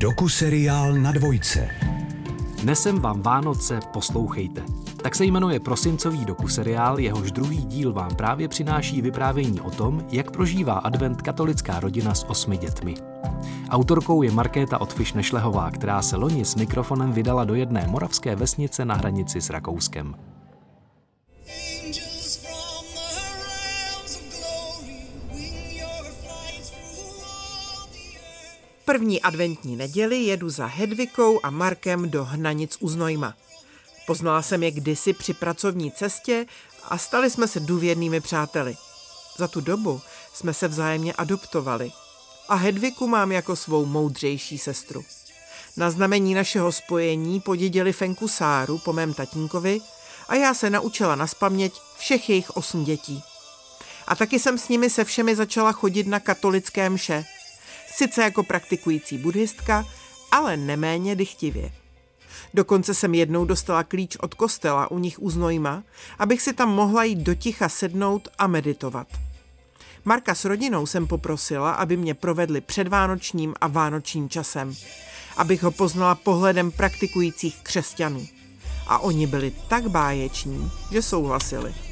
Doku-seriál na dvojce. Nesem vám Vánoce, poslouchejte. Tak se jmenuje prosincový doku-seriál, jehož druhý díl vám právě přináší vyprávění o tom, jak prožívá advent katolická rodina s osmi dětmi. Autorkou je Markéta Otfiš Nešlehová, která se loni s mikrofonem vydala do jedné moravské vesnice na hranici s Rakouskem. První adventní neděli jedu za Hedvikou a Markem do Hnanic u Znojma. Poznala jsem je kdysi při pracovní cestě a stali jsme se důvěrnými přáteli. Za tu dobu jsme se vzájemně adoptovali a Hedviku mám jako svou moudřejší sestru. Na znamení našeho spojení podědili Fenku Sáru po mém tatínkovi a já se naučila naspaměť všech jejich osm dětí. A taky jsem s nimi se všemi začala chodit na katolické mše. Sice jako praktikující buddhistka, ale neméně dychtivě. Dokonce jsem jednou dostala klíč od kostela u nich u Znojma, abych si tam mohla jít do ticha sednout a meditovat. Marka s rodinou jsem poprosila, aby mě provedli předvánočním a vánočním časem, abych ho poznala pohledem praktikujících křesťanů. A oni byli tak báječní, že souhlasili.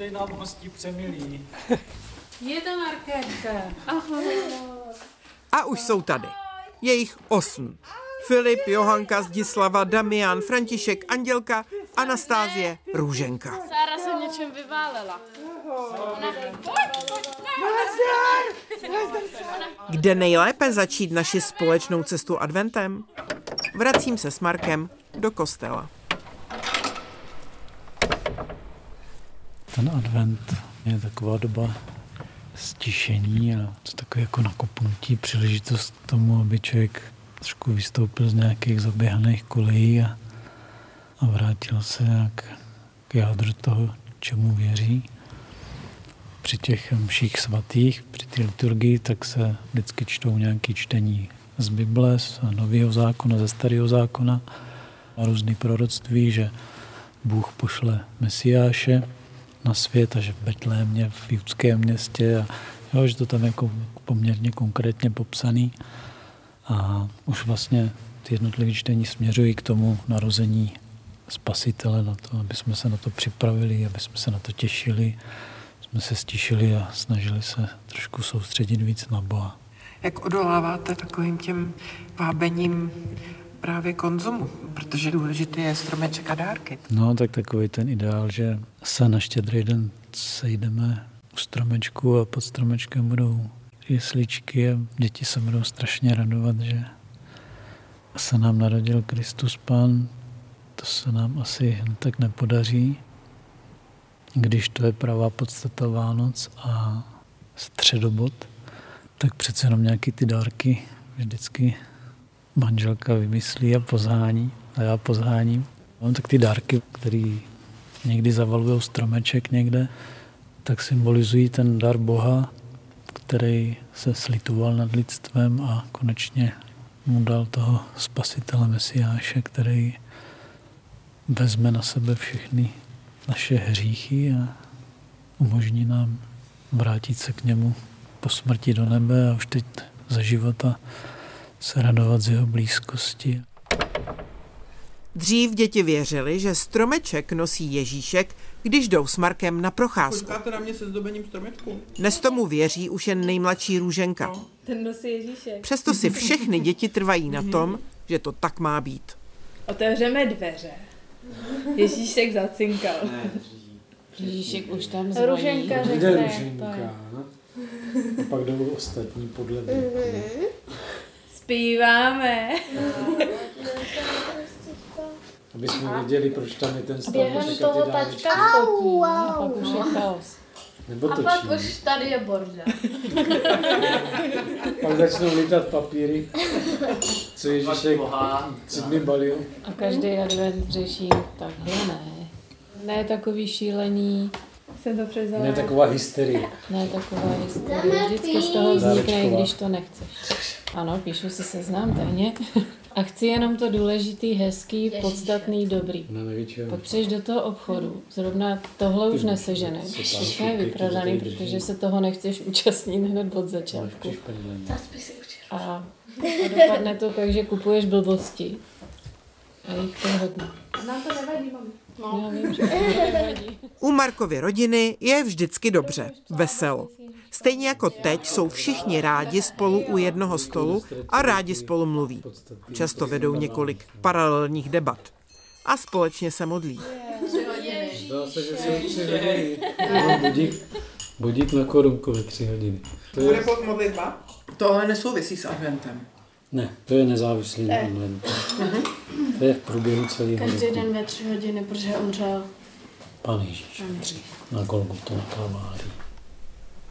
Vítej nám hostí přemilí. Je to Markétka. A už jsou tady. Je jich osm. Filip, Johanka, Zdislava, Damian, František, Andělka, Anastázie, Růženka. Sára se v něčem vyválela. Kde nejlépe začít naši společnou cestu adventem? Vracím se s Markem do kostela. Ten advent je taková doba stišení a to takové jako nakopnutí, příležitost k tomu, aby člověk trošku vystoupil z nějakých zaběhaných kolejí a, a vrátil se jak k jádru toho, čemu věří. Při těch mších svatých, při té liturgii, tak se vždycky čtou nějaké čtení z Bible, z Nového zákona, ze Starého zákona a různý proroctví, že Bůh pošle Mesiáše na svět a že v Betlémě, v judském městě a jo, že to tam jako poměrně konkrétně popsaný. A už vlastně ty jednotlivé čtení směřují k tomu narození spasitele, na to, aby jsme se na to připravili, aby jsme se na to těšili, jsme se stišili a snažili se trošku soustředit víc na Boha. Jak odoláváte takovým těm vábením právě konzumu? Protože důležitý je stromeček a dárky. No, tak takový ten ideál, že se na štědrý den sejdeme u stromečku a pod stromečkem budou jesličky a děti se budou strašně radovat, že se nám narodil Kristus Pán. To se nám asi tak nepodaří, když to je pravá podstata Vánoc a středobod, tak přece jenom nějaký ty dárky vždycky manželka vymyslí a pozhání a já pozháním. Mám tak ty dárky, které někdy zavalují stromeček někde, tak symbolizují ten dar Boha, který se slitoval nad lidstvem a konečně mu dal toho spasitele Mesiáše, který vezme na sebe všechny naše hříchy a umožní nám vrátit se k němu po smrti do nebe a už teď za života se radovat z jeho blízkosti. Dřív děti věřili, že stromeček nosí Ježíšek, když jdou s Markem na procházku. Na mě se zdobením stromečku? Dnes tomu věří už jen nejmladší Růženka. Ten nosí Ježíšek. Přesto si všechny děti trvají na tom, že to tak má být. Otevřeme dveře. Ježíšek zacinkal. Ježíšek už tam zvoní. Růženka Jde řekne. to je. Ruženka. A pak jdou ostatní podle věku. Zpíváme. Aby jsme věděli, proč tam je ten Během stromeček a toho tačka fotí. A pak už je chaos. Nebo A pak už tady je bordel. Pak začnou lítat papíry, co Ježíšek tři dny balil. A každý advent řeší takhle ne. Ne takový šílený, Jsem to převzala. Ne taková hysterie. ne taková hysterie. Vždycky z toho vznikne, i když to nechceš. Ano, píšu si seznam tajně. A chci jenom to důležitý, hezký, podstatný, dobrý. Pak přijdeš do toho obchodu, zrovna tohle už neseženeš. Všechno je vyprodaný, protože se toho nechceš účastnit hned od začátku. A, a dopadne to tak, že kupuješ blbosti. A jich to hodně. Nám to nevadí, mami. Já vím, že to nevadí. U Markovy rodiny je vždycky dobře, veselo. Stejně jako teď jsou všichni rádi spolu u jednoho stolu a rádi spolu mluví. Často vedou několik paralelních debat. A společně se modlí. Budík, budík na korunku ve tři hodiny. To Bude modlitba? To ale nesouvisí s adventem. Ne, to je nezávislý na adventu. To je v průběhu celého Každý roku. den ve tři hodiny, protože umřel Pán Ježíš na Golgotu na Kalvárii.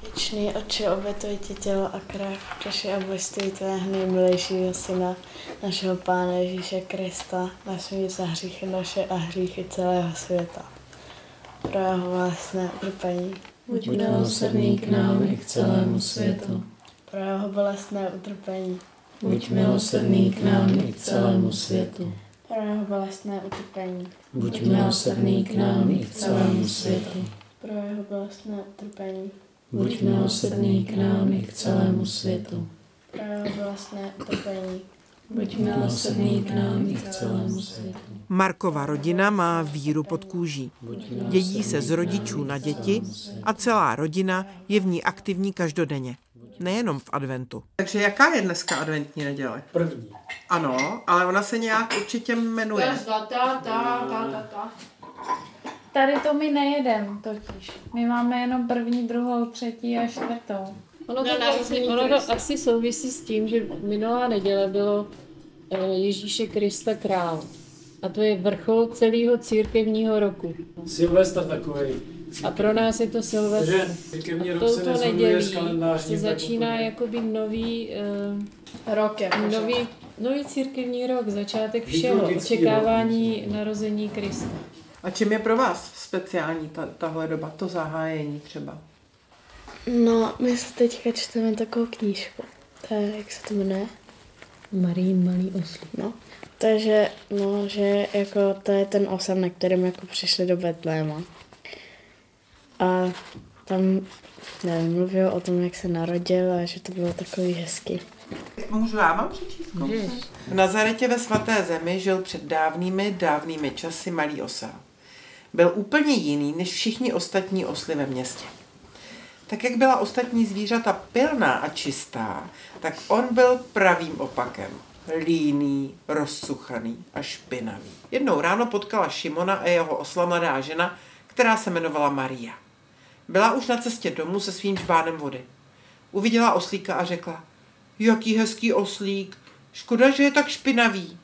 Věčný oči, obětuj ti tělo a krev, proši a bojství tvého nejmilejšího syna, našeho Pána Ježíše Krista, na smír za hříchy naše a hříchy celého světa. Pro jeho vlastné utrpení, Buď milosrdný k nám i k celému světu. pro jeho bolestné utrpení, Buď milosrdný k nám i k celému světu. pro jeho bolestné utrpení, Buď milosrdný k nám i k celému světu. pro jeho bolestné utrpení, Buď milosrdný k nám i k celému světu. pro jeho bolestné utrpení, Buď milosrdný k nám i k celému světu. Markova rodina má víru pod kůží. Dědí se z rodičů na děti a celá rodina je v ní aktivní každodenně. Nejenom v adventu. Takže jaká je dneska adventní neděle? První. Ano, ale ona se nějak určitě jmenuje. Tady to my nejedem totiž. My máme jenom první, druhou, třetí a čtvrtou. Ono to, vlastně, ono to asi souvisí s tím, že minulá neděle bylo eh, Ježíše Krista král. A to je vrchol celého církevního roku. Silvestr takový. A pro nás je to Silvestr. Takže církevní A rok se touto nedělí kalendářním. se začíná jakoby nový, uh, Rok nový, nový církevní rok, začátek všeho, očekávání narození Krista. A čím je pro vás speciální ta, tahle doba, to zahájení třeba? No, my se teďka čteme takovou knížku. To je, jak se to jmenuje? Marín malý oslík. No. Takže, no, že jako to je ten osam, na kterém jako přišli do Betléma. A tam, nevím, mluví o tom, jak se narodil a že to bylo takový hezký. Můžu já vám přečíst? V Nazaretě ve svaté zemi žil před dávnými, dávnými časy malý osel. Byl úplně jiný než všichni ostatní osly ve městě. Tak jak byla ostatní zvířata pilná a čistá, tak on byl pravým opakem. Líný, rozsuchaný a špinavý. Jednou ráno potkala Šimona a jeho osla mladá žena, která se jmenovala Maria. Byla už na cestě domů se svým žbánem vody. Uviděla oslíka a řekla, jaký hezký oslík, škoda, že je tak špinavý.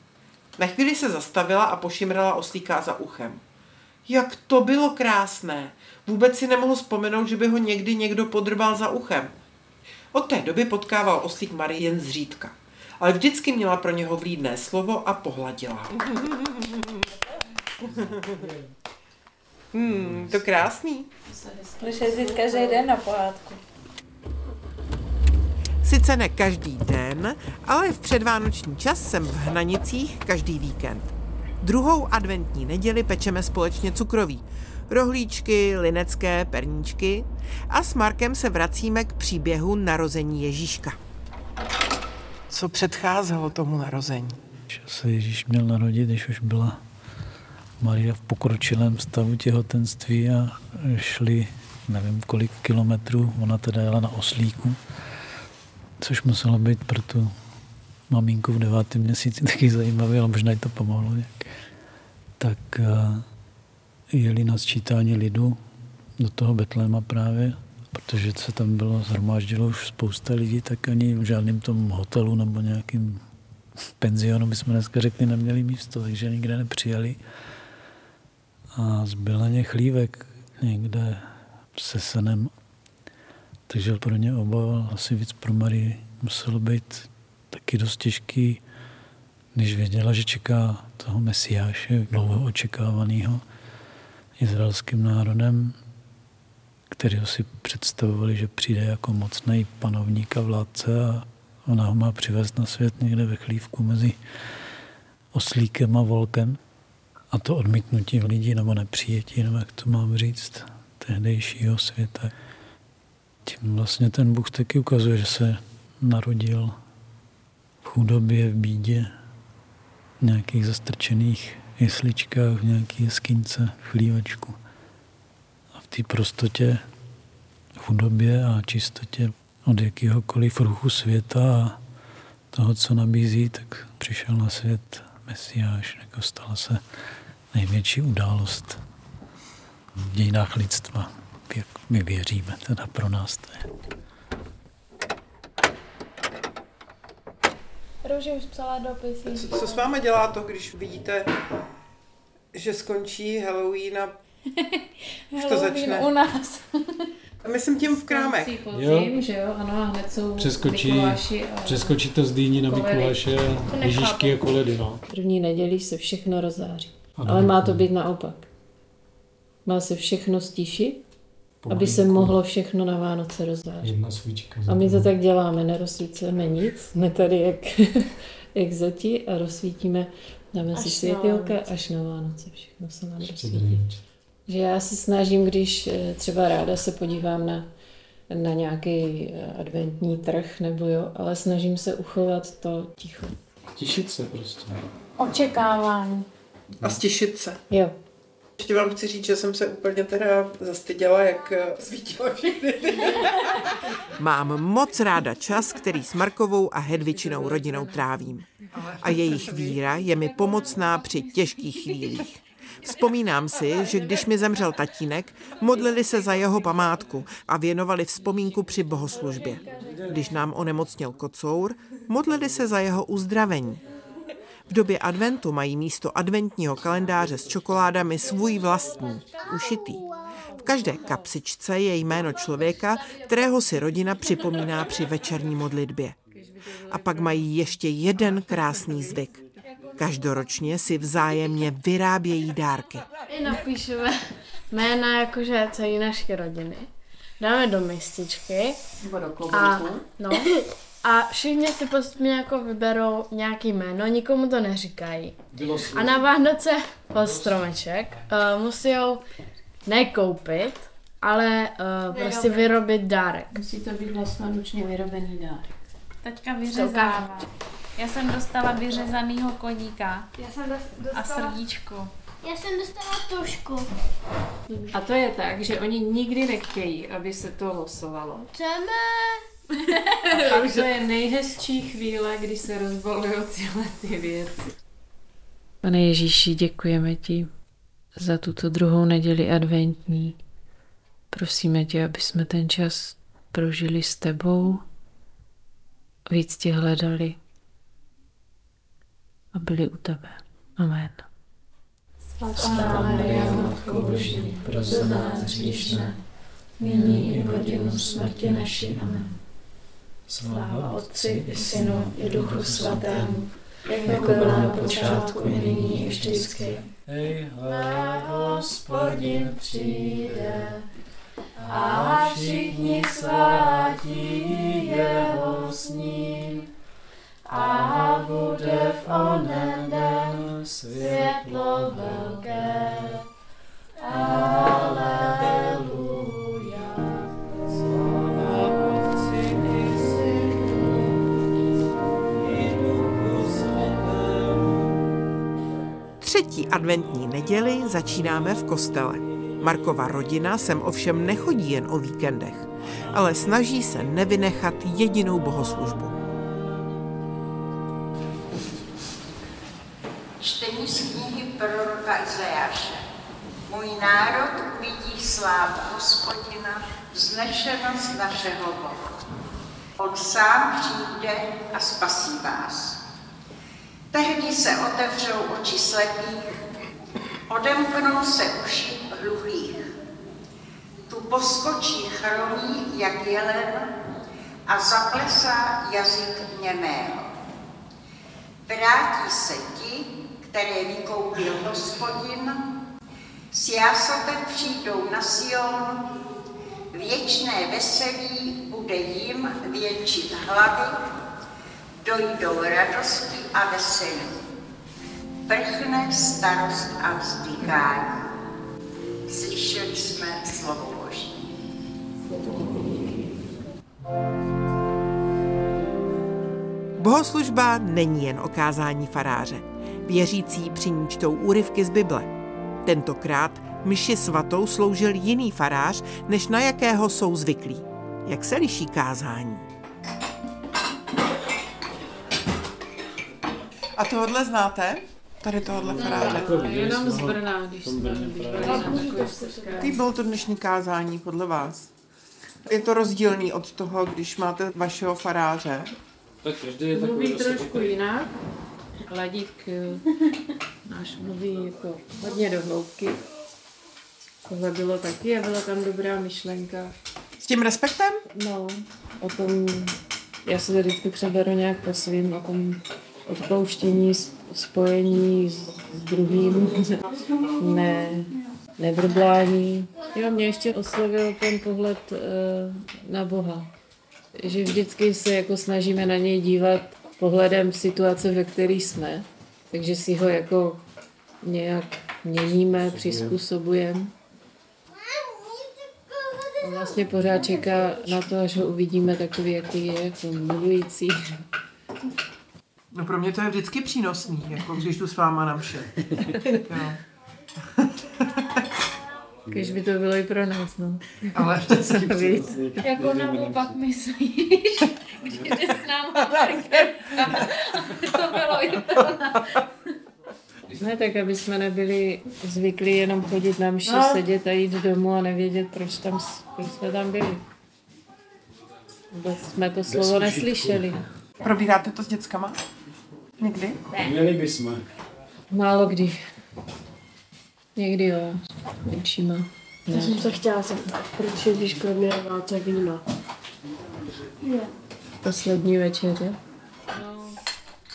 Na chvíli se zastavila a pošimrala oslíka za uchem. Jak to bylo krásné. Vůbec si nemohl vzpomenout, že by ho někdy někdo podrbal za uchem. Od té doby potkával oslík Marie jen zřídka. Ale vždycky měla pro něho vlídné slovo a pohladila. Hmm, to krásný. Můžeš jezdit každý den na pohádku. Sice ne každý den, ale v předvánoční čas jsem v Hnanicích každý víkend. Druhou adventní neděli pečeme společně cukroví. Rohlíčky, linecké, perníčky a s Markem se vracíme k příběhu narození Ježíška. Co předcházelo tomu narození? Že se Ježíš měl narodit, když už byla Maria v pokročilém stavu těhotenství a šli nevím kolik kilometrů, ona teda jela na oslíku, což muselo být pro tu maminku v devátém měsíci taky zajímavé, ale možná jí to pomohlo nějak. Tak eh, jeli na sčítání lidu do toho Betléma právě, protože se tam bylo, zhromáždilo už spousta lidí, tak ani v žádném tom hotelu nebo nějakým penzionu, bychom dneska řekli, neměli místo, takže nikde nepřijeli. A zbyl na ně chlívek někde se senem. Takže pro ně oba, asi víc pro Marii, muselo být taky dost těžký, když věděla, že čeká toho mesiáše, dlouho očekávaného izraelským národem, kterého si představovali, že přijde jako mocný panovník a vládce a ona ho má přivést na svět někde ve chlívku mezi oslíkem a volkem. A to odmítnutí lidí nebo nepřijetí, nebo jak to mám říct, tehdejšího světa. Tím vlastně ten Bůh taky ukazuje, že se narodil v chudobě, v bídě, v nějakých zastrčených jesličkách, v nějaké jeskyňce, v chlívačku. A v té prostotě, chudobě a čistotě od jakéhokoliv ruchu světa a toho, co nabízí, tak přišel na svět Mesiáš, jako stala se největší událost v dějinách lidstva, jak my věříme, teda pro nás to je. Růži už psala dopisy. Co, co s váma dělá to, když vidíte, že skončí Halloween a už to začne? u nás. Myslím tím v krámech. Podzim, že jo, ano, a hned jsou Přeskočí, a přeskočí to z Dýní na. Mikuláše, To Ježíšky a koledy, no. První neděli se všechno rozzáří. Ano. Ale má to být naopak. Má se všechno stíšit, aby se mohlo všechno na Vánoce rozzářit. Jedna svíčka. A my to tak děláme, nerozsvícíme nic, jsme tady jak exoti a rozsvítíme, dáme si na světilka až na Vánoce, všechno se nám rozsvítí. Že já se snažím, když eh, třeba ráda se podívám na, na nějaký eh, adventní trh, nebo jo, ale snažím se uchovat to ticho. Těšit se prostě. Očekávání. A stěšit se. Jo, Ještě vám chci říct, že jsem se úplně teda zastyděla, jak eh, svítila všechny. Mám moc ráda čas, který s Markovou a Hedvičinou rodinou trávím. A jejich víra je mi pomocná při těžkých chvílích. Vzpomínám si, že když mi zemřel tatínek, modlili se za jeho památku a věnovali vzpomínku při bohoslužbě. Když nám onemocněl kocour, modlili se za jeho uzdravení. V době adventu mají místo adventního kalendáře s čokoládami svůj vlastní, ušitý. V každé kapsičce je jméno člověka, kterého si rodina připomíná při večerní modlitbě. A pak mají ještě jeden krásný zvyk. Každoročně si vzájemně vyrábějí dárky. I napíšeme jména jakože celý naší rodiny. Dáme do mističky. nebo do A, no, a všichni si postupně jako vyberou nějaký jméno, nikomu to neříkají. A na Vánoce pod stromeček uh, musí ho nekoupit, ale uh, prostě vyrobit dárek. Musí to být vlastnoručně vyrobený dárek. Teďka vyřezává. Já jsem dostala vyřezanýho koníka Já jsem a srdíčko. Já jsem dostala tušku. A to je tak, že oni nikdy nechtějí, aby se to losovalo. Chceme. A to je nejhezčí chvíle, kdy se rozbalují tyhle ty věci. Pane Ježíši, děkujeme ti za tuto druhou neděli adventní. Prosíme tě, aby jsme ten čas prožili s tebou, víc tě hledali a byli u tebe. Amen. Svatá Maria, Matko Boží, Pros za nás hříšné, nyní i v hodinu smrti naší. Amen. Sláva Otci i Synu i Duchu Svatému, jako byla na počátku, i nyní, i vždycky. Hej, hospodin přijde, a všichni svátí jeho s ním. A bude v onen den světlo velké. Aleluja. Třetí adventní neděli začínáme v kostele. Markova rodina sem ovšem nechodí jen o víkendech, ale snaží se nevynechat jedinou bohoslužbu. Čtení z knihy proroka Izajáše. Můj národ uvidí slávu hospodina, vznešenost našeho Boha. On sám přijde a spasí vás. Tehdy se otevřou oči slepých, odemknou se uši hluchých. Tu poskočí chromí jak jelen a zaplesá jazyk němého. Vrátí se ti, které vykoupil hospodin, s jásotem přijdou na Sion, věčné veselí bude jim většit hlavy, dojdou radosti a veselí. prchne starost a vzdykání. Slyšeli jsme slovo Boží. Bohoslužba není jen o kázání faráře. Věřící při ní čtou úryvky z Bible. Tentokrát mši svatou sloužil jiný farář, než na jakého jsou zvyklí. Jak se liší kázání? A tohle znáte? Tady tohle faráře. Jenom z Brna, když. Jaký bylo to dnešní kázání podle vás? Je to rozdílný od toho, když máte vašeho faráře? Tak každý je takový Mluví trošku jinak. Ladík náš mluví jako hodně do hloubky. Tohle bylo taky a byla tam dobrá myšlenka. S tím respektem? No, o tom, já se to vždycky přeberu nějak po svým, o tom odpouštění, spojení s, druhým, ne, nevrblování. Jo, mě ještě oslovil ten pohled e, na Boha. Že vždycky se jako snažíme na něj dívat pohledem situace, ve které jsme. Takže si ho jako nějak měníme, přizpůsobujeme. On vlastně pořád čeká na to, až ho uvidíme takový, jaký je, jako milující. No pro mě to je vždycky přínosný, jako když tu s váma na mše. Jo. Když by to bylo i pro nás, no. Ale vždycky Víc. Jako naopak myslíš, když jde s náma to bylo i pro nás. Ne, tak aby jsme nebyli zvyklí jenom chodit na mši, No. sedět a jít domů a nevědět, proč, tam, proč jsme tam byli. Vůbec jsme to slovo neslyšeli. Probíráte to s dětskama? Někdy? Měli bychom. Málo kdy. Někdy jo, menšíma. Já jsem se chtěla zeptat, proč jedíš kromě Vánoce víno? Poslední večeře.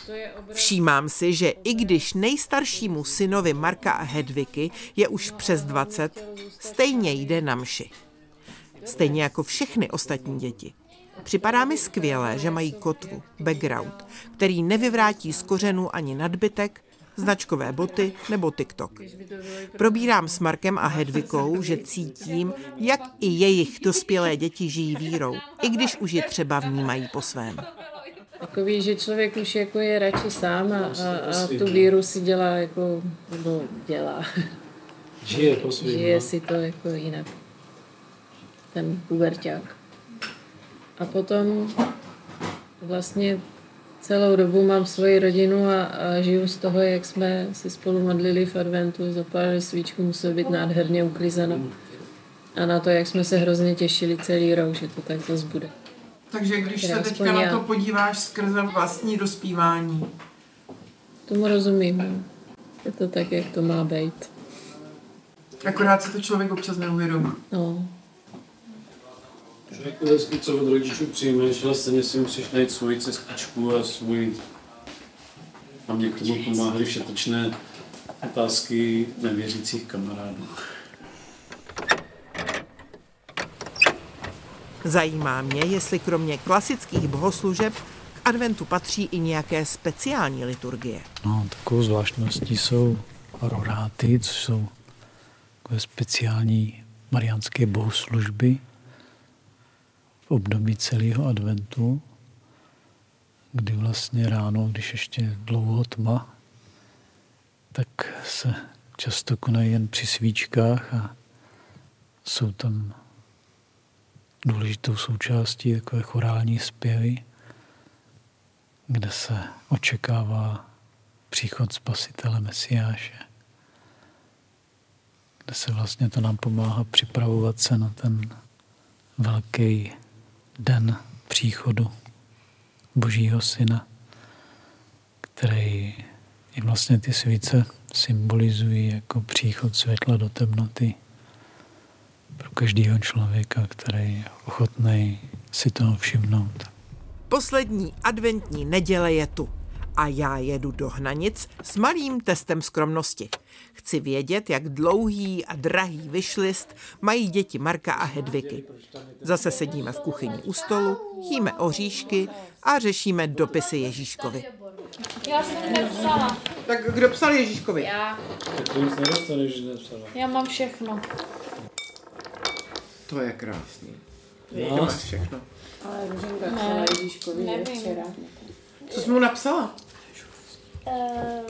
To je. Všímám si, že i když nejstaršímu synovi Marka a Hedviky je už přes 20, stejně jde na mši. Stejně jako všechny ostatní děti. Připadá mi skvělé, že mají kotvu, background, který nevyvrátí z kořenů ani nadbytek, značkové boty nebo TikTok. Probírám s Markem a Hedvikou, že cítím, jak i jejich dospělé děti žijí vírou, i když už je třeba vnímají po svém. Takový, že člověk už jako je radši sám a, a, a tu víru si dělá jako, nebo dělá. Žije po svým. Žije no. si to jako jinak. Ten puberťák. A potom vlastně celou dobu mám svoji rodinu a, a žiju z toho, jak jsme si spolu modlili v adventu, zapálili svíčku, muselo být nádherně uklizeno. A na to, jak jsme se hrozně těšili celý rok, že to tak dost bude. Takže když se Teda teďka na to podíváš skrze vlastní dospívání, Tomu rozumím. no. Je to tak, jak to má být. akorát se to člověk občas neuvědomí. No. Hezky, co od rodičů přijmeš, ale stejně si musíš najít svoji cestičku a svůj... A mě k tomu pomáhaly všetečné otázky nevěřících kamarádů. Zajímá mě, jestli kromě klasických bohoslužeb k adventu patří i nějaké speciální liturgie. No, takovou zvláštností jsou roráty, což jsou takové speciální mariánské bohoslužby období celého adventu, kdy vlastně ráno, když ještě je dlouho tma, tak se často konají jen při svíčkách a jsou tam důležitou součástí takové chorální zpěvy, kde se očekává příchod Spasitele Mesiáše, kde se vlastně to nám pomáhá připravovat se na ten velký den příchodu Božího Syna, který i vlastně ty svíce symbolizují jako příchod světla do temnoty pro každého člověka, který je ochotný si toho všimnout. Poslední adventní neděle je tu a já jedu do Hnanic s malým testem skromnosti. Chci vědět, jak dlouhý a drahý vyšlist mají děti Marka a Hedviky. Zase sedíme v kuchyni u stolu, jíme oříšky a řešíme dopisy Ježíškovi. Já jsem nepsala. Tak kdo psal Ježíškovi? Já. Tak to nic nedostaneš, že nepsala. Já mám všechno. To je krásný. No. To máš všechno. Ale Ruženka psala Ježíškovi včera. Co jsi mu napsala?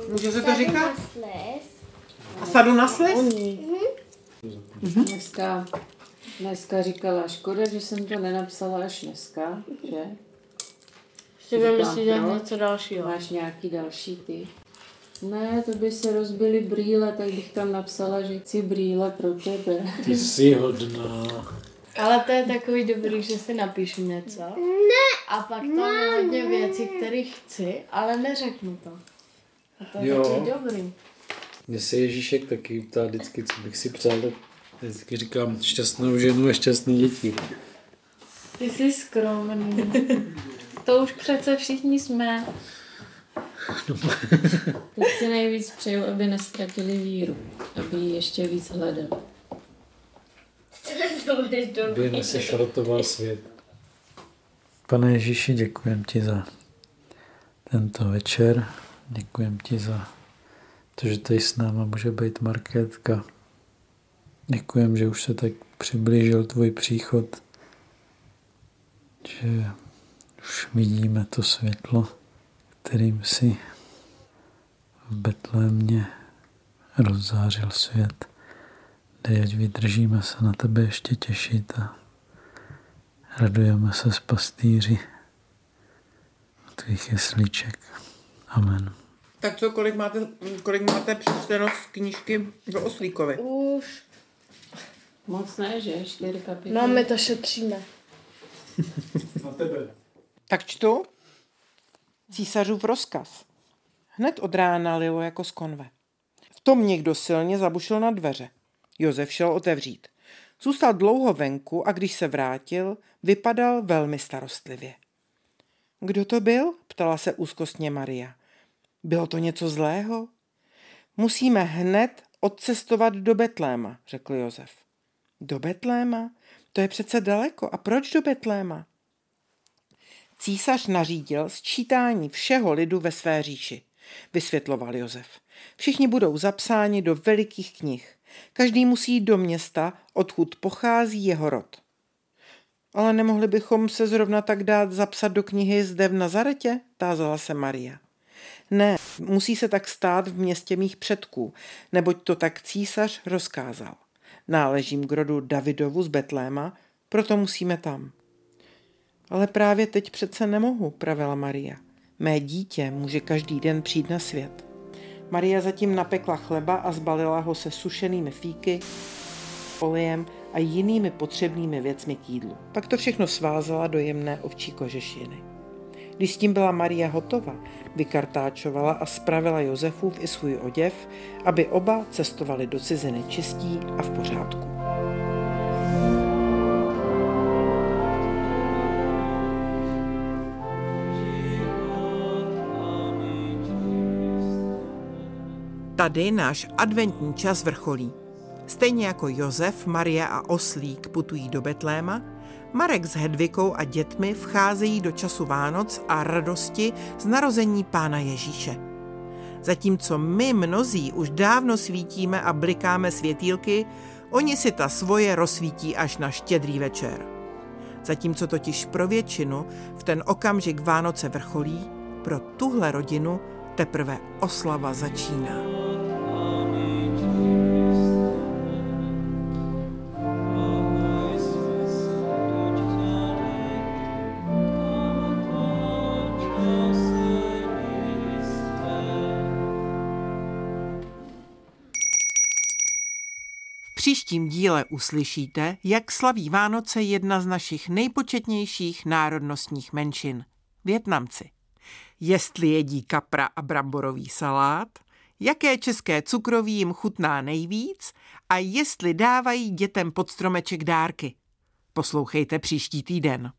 Může se to říkat? A sadu na slis? Dneska, dneska říkala, škoda, že jsem to nenapsala až dneska, že? Si Říkám, vymyslíte proč? něco dalšího. Máš nějaký další ty? Ne, to by se rozbily brýle, tak bych tam napsala, že chci brýle pro tebe. Ty jsi hodná. Ale to je takový dobrý, že si napíšu něco. Ne. A pak tam je hodně věcí, které chci, ale neřeknu to. A to je Jo. takový dobrý. Mně se Ježíšek taky ptá vždycky, co bych si přál, tak vždycky říkám šťastnou ženu a šťastný děti. Ty jsi skromný. to už přece všichni jsme. Teď si nejvíc přeju, aby nestratili víru, aby ji ještě víc hledali. Aby nesešrotoval svět. Pane Ježíši, děkujem ti za tento večer. Děkujem ti za to, že tady s náma může být Markétka. Děkujem, že už se tak přiblížil tvůj příchod, že už vidíme to světlo, kterým si v Betlémě rozzářil svět. Dej, ať vydržíme se na tebe ještě těšit a radujeme se s pastýři tvých jeslíček. Amen. Tak co, kolik máte, kolik máte přečteno z knížky o Oslíkovi? Už. Moc ne, že? Čtyři kapitoly. No, my to šetříme. Na tebe. Tak čtu. Císařův rozkaz. Hned od rána lilo jako z konve. V tom někdo silně zabušil na dveře. Josef šel otevřít. Zůstal dlouho venku a když se vrátil, vypadal velmi starostlivě. Kdo to byl? ptala se úzkostně Maria. Bylo to něco zlého? Musíme hned odcestovat do Betléma, řekl Josef. Do Betléma? To je přece daleko. A proč do Betléma? Císař nařídil sčítání všeho lidu ve své říši, vysvětloval Josef. Všichni budou zapsáni do velikých knih. Každý musí jít do města, odkud pochází jeho rod. Ale nemohli bychom se zrovna tak dát zapsat do knihy zde v Nazaretě? tázala se Maria. Ne, musí se tak stát v městě mých předků, neboť to tak císař rozkázal. Náležím k rodu Davidovu z Betléma, proto musíme tam. Ale právě teď přece nemohu, pravila Maria. Mé dítě může každý den přijít na svět. Maria zatím napekla chleba a zbalila ho se sušenými fíky, olejem a jinými potřebnými věcmi k jídlu. Pak to všechno svázala do jemné ovčí kožešiny. Když s tím byla Maria hotova, vykartáčovala a spravila Josefův i svůj oděv, aby oba cestovali do ciziny čistí a v pořádku. Tady náš adventní čas vrcholí. Stejně jako Josef, Maria a Oslík putují do Betléma, Marek s Hedvikou a dětmi vcházejí do času Vánoc a radosti z narození Pána Ježíše. Zatímco my mnozí už dávno svítíme a blikáme světýlky, oni si ta svoje rozsvítí až na štědrý večer. Zatímco totiž pro většinu v ten okamžik Vánoce vrcholí, pro tuhle rodinu teprve oslava začíná. Příštím díle uslyšíte, jak slaví Vánoce jedna z našich nejpočetnějších národnostních menšin – Větnamci. Jestli jedí kapra a bramborový salát, jaké české cukroví jim chutná nejvíc a jestli dávají dětem pod stromeček dárky. Poslouchejte příští týden.